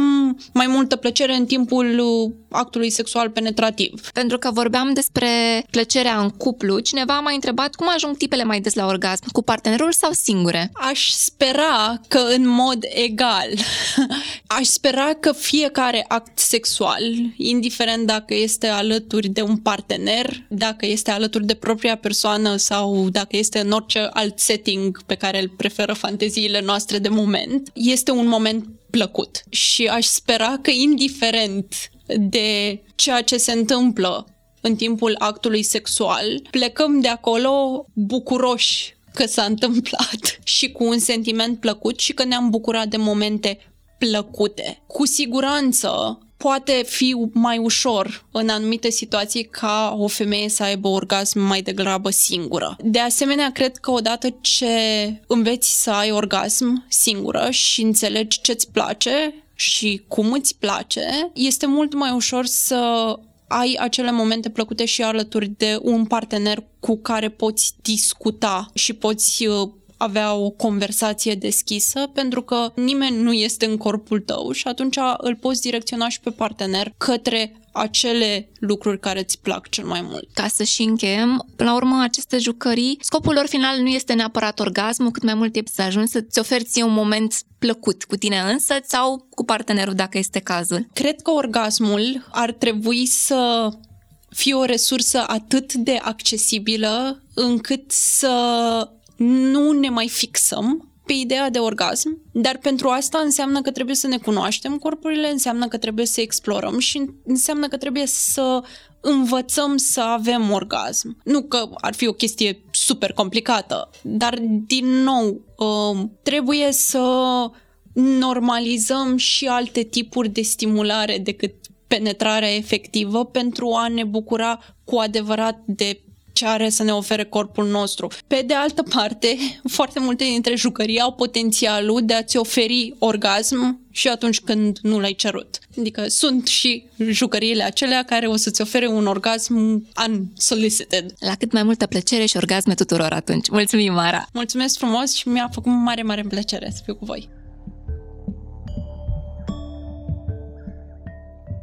mai multă plăcere în timpul actului sexual penetrativ. Pentru că vorbeam despre plăcerea în cuplu, cineva m-a întrebat cum ajung tipele mai des la orgasm, cu partenerul sau singure? Aș spera că în mod egal. Aș spera că fiecare act sexual, indiferent dacă este alături de un partener, dacă este alături de propria persoană sau dacă este în orice alt setting pe care îl preferă fanteziile noastre de moment, este un moment plăcut. Și aș spera că indiferent de ceea ce se întâmplă în timpul actului sexual, plecăm de acolo bucuroși că s-a întâmplat și cu un sentiment plăcut și că ne-am bucurat de momente plăcute. Cu siguranță poate fi mai ușor în anumite situații ca o femeie să aibă orgasm mai degrabă singură. De asemenea, cred că odată ce înveți să ai orgasm singură și înțelegi ce-ți place și cum îți place, este mult mai ușor să ai acele momente plăcute și alături de un partener cu care poți discuta și poți uh, avea o conversație deschisă, pentru că nimeni nu este în corpul tău și atunci îl poți direcționa și pe partener către acele lucruri care îți plac cel mai mult. Ca să și încheiem, la urmă, aceste jucării, scopul lor final nu este neapărat orgasmul, cât mai mult e să ajungi să-ți oferi ție un moment plăcut cu tine însă sau cu partenerul, dacă este cazul. Cred că orgasmul ar trebui să fie o resursă atât de accesibilă încât să nu ne mai fixăm pe ideea de orgasm, dar pentru asta înseamnă că trebuie să ne cunoaștem corpurile, înseamnă că trebuie să explorăm și înseamnă că trebuie să învățăm să avem orgasm. Nu că ar fi o chestie super complicată, dar din nou um, trebuie să normalizăm și alte tipuri de stimulare decât penetrarea efectivă pentru a ne bucura cu adevărat de ce are să ne ofere corpul nostru. Pe de altă parte, foarte multe dintre jucării au potențialul de a-ți oferi orgasm și atunci când nu l-ai cerut. Adică sunt și jucăriile acelea care o să-ți ofere un orgasm unsolicited. La cât mai multă plăcere și orgasme tuturor atunci. Mulțumim, Mara! Mulțumesc frumos și mi-a făcut mare, mare plăcere să fiu cu voi.